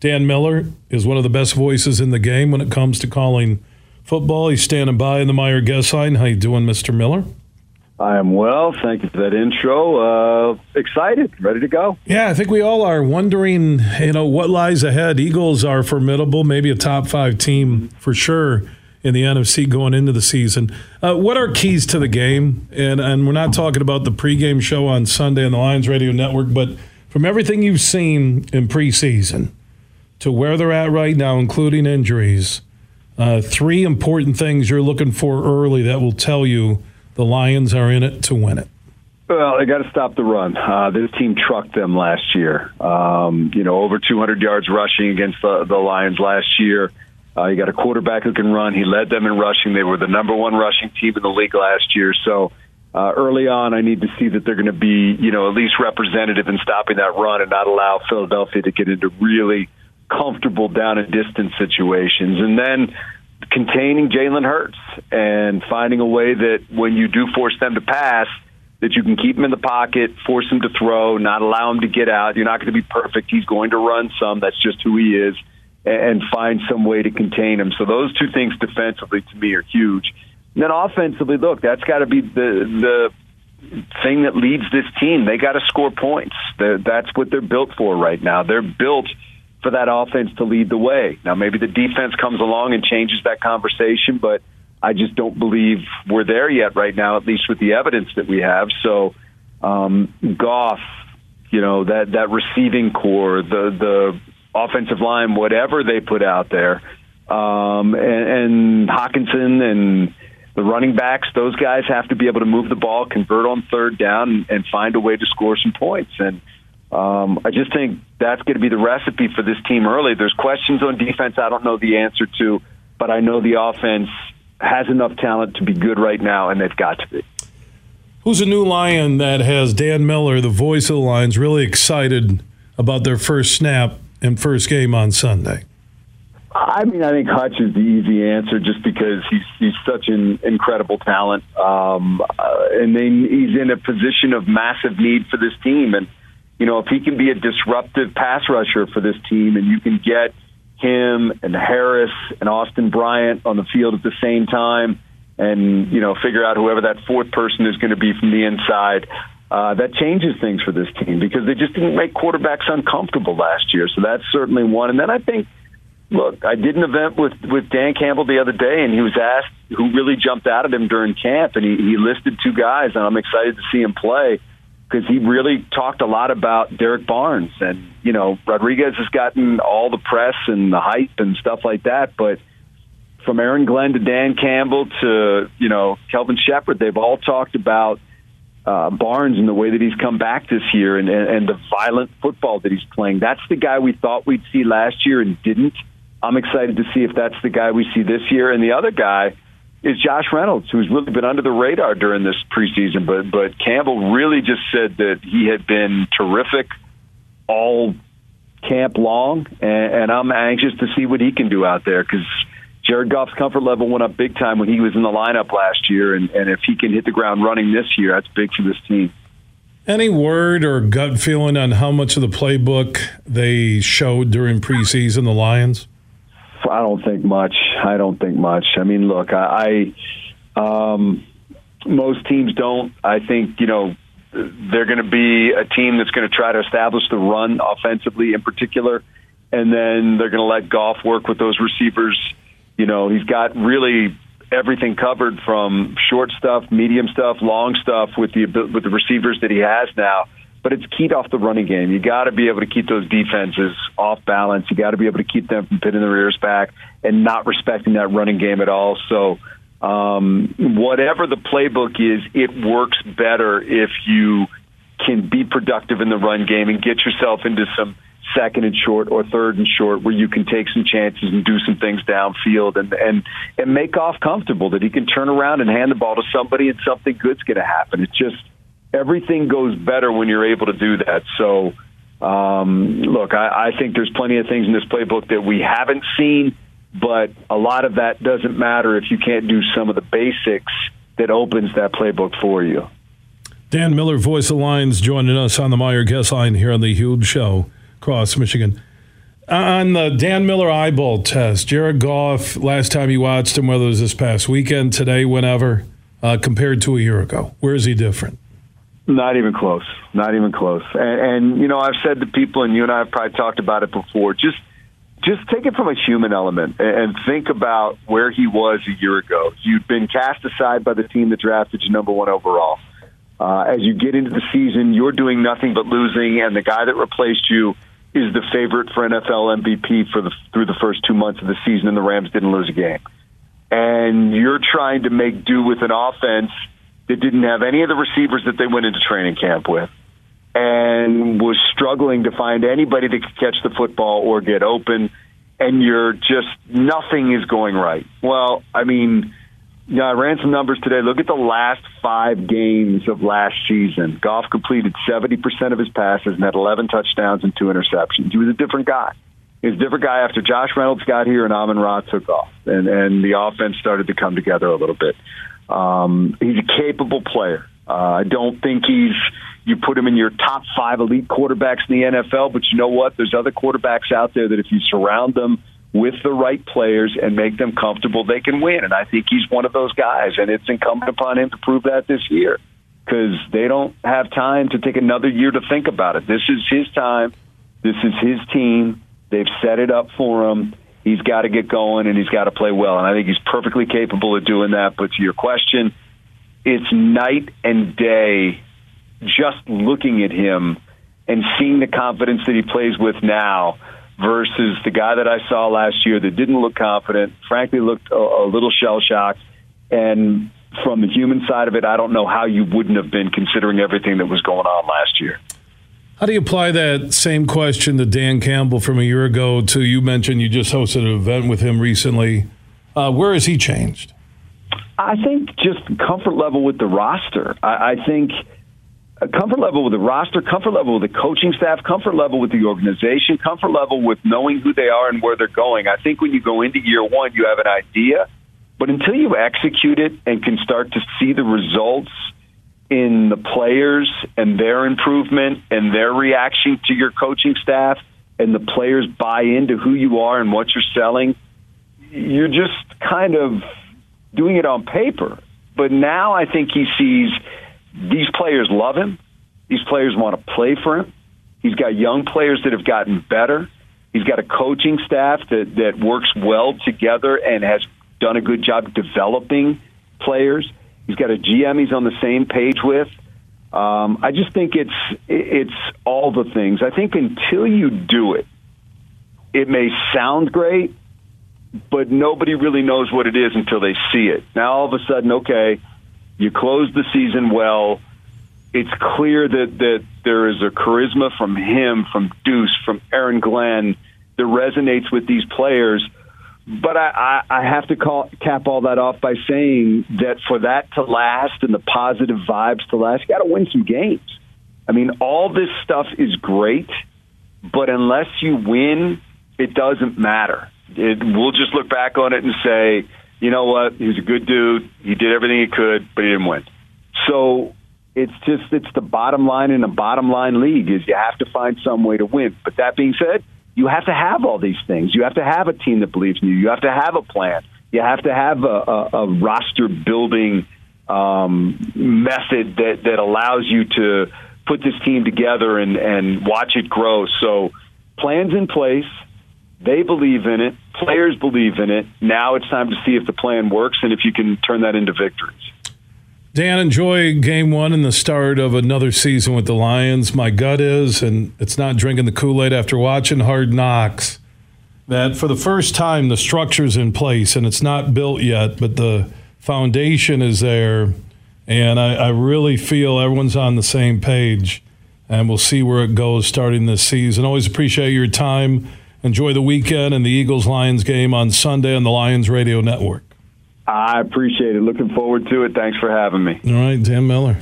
Dan Miller is one of the best voices in the game when it comes to calling football. He's standing by in the Meijer guest line. How you doing, Mr. Miller? I am well. Thank you for that intro. Uh, excited, ready to go. Yeah, I think we all are wondering, you know, what lies ahead. Eagles are formidable, maybe a top five team for sure in the NFC going into the season. Uh, what are keys to the game? And and we're not talking about the pregame show on Sunday on the Lions Radio Network, but from everything you've seen in preseason to where they're at right now, including injuries, uh, three important things you're looking for early that will tell you the Lions are in it to win it. Well, they got to stop the run. Uh, this team trucked them last year. Um, you know, over 200 yards rushing against the, the Lions last year. Uh, you got a quarterback who can run. He led them in rushing. They were the number one rushing team in the league last year. So uh, early on, I need to see that they're going to be, you know, at least representative in stopping that run and not allow Philadelphia to get into really comfortable down and distance situations. And then containing Jalen Hurts and finding a way that when you do force them to pass, that you can keep him in the pocket, force him to throw, not allow him to get out. You're not going to be perfect. He's going to run some. That's just who he is, and find some way to contain him. So those two things defensively to me are huge. And then offensively, look, that's got to be the the thing that leads this team. They got to score points. That's what they're built for right now. They're built for that offense to lead the way. Now, maybe the defense comes along and changes that conversation, but I just don't believe we're there yet right now, at least with the evidence that we have. So, um, Goff, you know, that, that receiving corps, the, the offensive line, whatever they put out there, um, and, and Hockenson and the running backs, those guys have to be able to move the ball, convert on third down, and, and find a way to score some points. And, um, I just think that's going to be the recipe for this team early. There's questions on defense I don't know the answer to, but I know the offense has enough talent to be good right now, and they've got to be. Who's a new Lion that has Dan Miller, the voice of the Lions, really excited about their first snap and first game on Sunday? I mean, I think Hutch is the easy answer just because he's he's such an incredible talent, um, uh, and then he's in a position of massive need for this team, and you know, if he can be a disruptive pass rusher for this team and you can get him and Harris and Austin Bryant on the field at the same time and, you know, figure out whoever that fourth person is going to be from the inside, uh, that changes things for this team because they just didn't make quarterbacks uncomfortable last year. So that's certainly one. And then I think, look, I did an event with, with Dan Campbell the other day and he was asked who really jumped out at him during camp and he, he listed two guys and I'm excited to see him play because he really talked a lot about Derrick Barnes. And, you know, Rodriguez has gotten all the press and the hype and stuff like that. But from Aaron Glenn to Dan Campbell to, you know, Kelvin Sheppard, they've all talked about uh, Barnes and the way that he's come back this year and, and, and the violent football that he's playing. That's the guy we thought we'd see last year and didn't. I'm excited to see if that's the guy we see this year. And the other guy, is Josh Reynolds, who's really been under the radar during this preseason. But but Campbell really just said that he had been terrific all camp long, and, and I'm anxious to see what he can do out there because Jared Goff's comfort level went up big time when he was in the lineup last year, and, and if he can hit the ground running this year, that's big for this team. Any word or gut feeling on how much of the playbook they showed during preseason, the Lions? I don't think much. I don't think much. I mean, look, I, I um, most teams don't. I think you know they're going to be a team that's going to try to establish the run offensively, in particular, and then they're going to let Goff work with those receivers. You know, he's got really everything covered from short stuff, medium stuff, long stuff with the with the receivers that he has now but it's keyed Goff the running game. You got to be able to keep those defenses off balance. You got to be able to keep them from pinning their ears back and not respecting that running game at all. So, um, whatever the playbook is, it works better if you can be productive in the run game and get yourself into some second and short or third and short where you can take some chances and do some things downfield and and and make off comfortable that he can turn around and hand the ball to somebody and something good's going to happen. It's just everything goes better when you're able to do that. So, um, look, I, I think there's plenty of things in this playbook that we haven't seen, but a lot of that doesn't matter if you can't do some of the basics that opens that playbook for you. Dan Miller, voice of Lions, joining us on the Meijer Guest Line here on the Huge Show, across Michigan. On the Dan Miller eyeball test, Jared Goff, last time you watched him, whether it was this past weekend, today, whenever, uh, compared to a year ago, where is he different? Not even close. Not even close. And, and you know, I've said to people, and you and I have probably talked about it before. Just, just take it from a human element and think about where he was a year ago. You'd been cast aside by the team that drafted you number one overall. Uh, as you get into the season, you're doing nothing but losing, and the guy that replaced you is the favorite for NFL MVP for the through the first two months of the season, and the Rams didn't lose a game. And you're trying to make do with an offense that didn't have any of the receivers that they went into training camp with, and was struggling to find anybody that could catch the football or get open. And you're just nothing is going right. Well, I mean yeah, I ran some numbers today. Look at the last five games of last season. Goff completed 70% of his passes and had 11 touchdowns and two interceptions. He was a different guy. He was a different guy after Josh Reynolds got here and Amon Ra took off, and, and the offense started to come together a little bit. Um, he's a capable player. Uh, I don't think he's you put him in your top five elite quarterbacks in the NFL, but you know what? There's other quarterbacks out there that if you surround them with the right players and make them comfortable, they can win. And I think he's one of those guys, and it's incumbent upon him to prove that this year because they don't have time to take another year to think about it. This is his time. This is his team. They've set it up for him. He's got to get going and he's got to play well. And I think he's perfectly capable of doing that. But to your question, it's night and day just looking at him and seeing the confidence that he plays with now versus the guy that I saw last year that didn't look confident, frankly looked a, a little shell shocked. And from the human side of it, I don't know how you wouldn't have been considering everything that was going on last year. How do you apply that same question to Dan Campbell from a year ago to you mentioned you just hosted an event with him recently? Uh, where has he changed? I think just comfort level with the roster. I, I think – comfort level with the roster, comfort level with the coaching staff, comfort level with the organization, comfort level with knowing who they are and where they're going. I think when you go into year one, you have an idea, but until you execute it and can start to see the results in the players and their improvement and their reaction to your coaching staff and the players buy into who you are and what you're selling, you're just kind of doing it on paper. But now I think he sees these players love him. These players want to play for him. He's got young players that have gotten better. He's got a coaching staff that, that works well together and has done a good job developing players. He's got a GM he's on the same page with. Um, I just think it's it's all the things. I think until you do it, it may sound great, but nobody really knows what it is until they see it. Now all of a sudden, okay, you close the season well. It's clear that, that there is a charisma from him, from Duce, from Aaron Glenn that resonates with these players. But I, I, I have to call, cap all that off by saying that for that to last and the positive vibes to last, you got to win some games. I mean, all this stuff is great, but unless you win, it doesn't matter. It, we'll just look back on it and say, you know what? He was a good dude. He did everything he could, but he didn't win. So it's just it's the bottom line in a bottom line league is you have to find some way to win. But that being said, you have to have all these things. You have to have a team that believes in you. You have to have a plan. You have to have a, a, a roster building um, method that that allows you to put this team together and and watch it grow. So plans in place they believe in it. Players believe in it. Now it's time to see if the plan works and if you can turn that into victories. Dan, enjoy game one and the start of another season with the Lions. My gut is, and it's not drinking the Kool Aid after watching Hard Knocks, that for the first time the structure's in place and it's not built yet, but the foundation is there. And I, I really feel everyone's on the same page. And we'll see where it goes starting this season. Always appreciate your time Enjoy the weekend and the Eagles Lions game on Sunday on the Lions Radio Network. I appreciate it. Looking forward to it. Thanks for having me. All right, Dan Miller.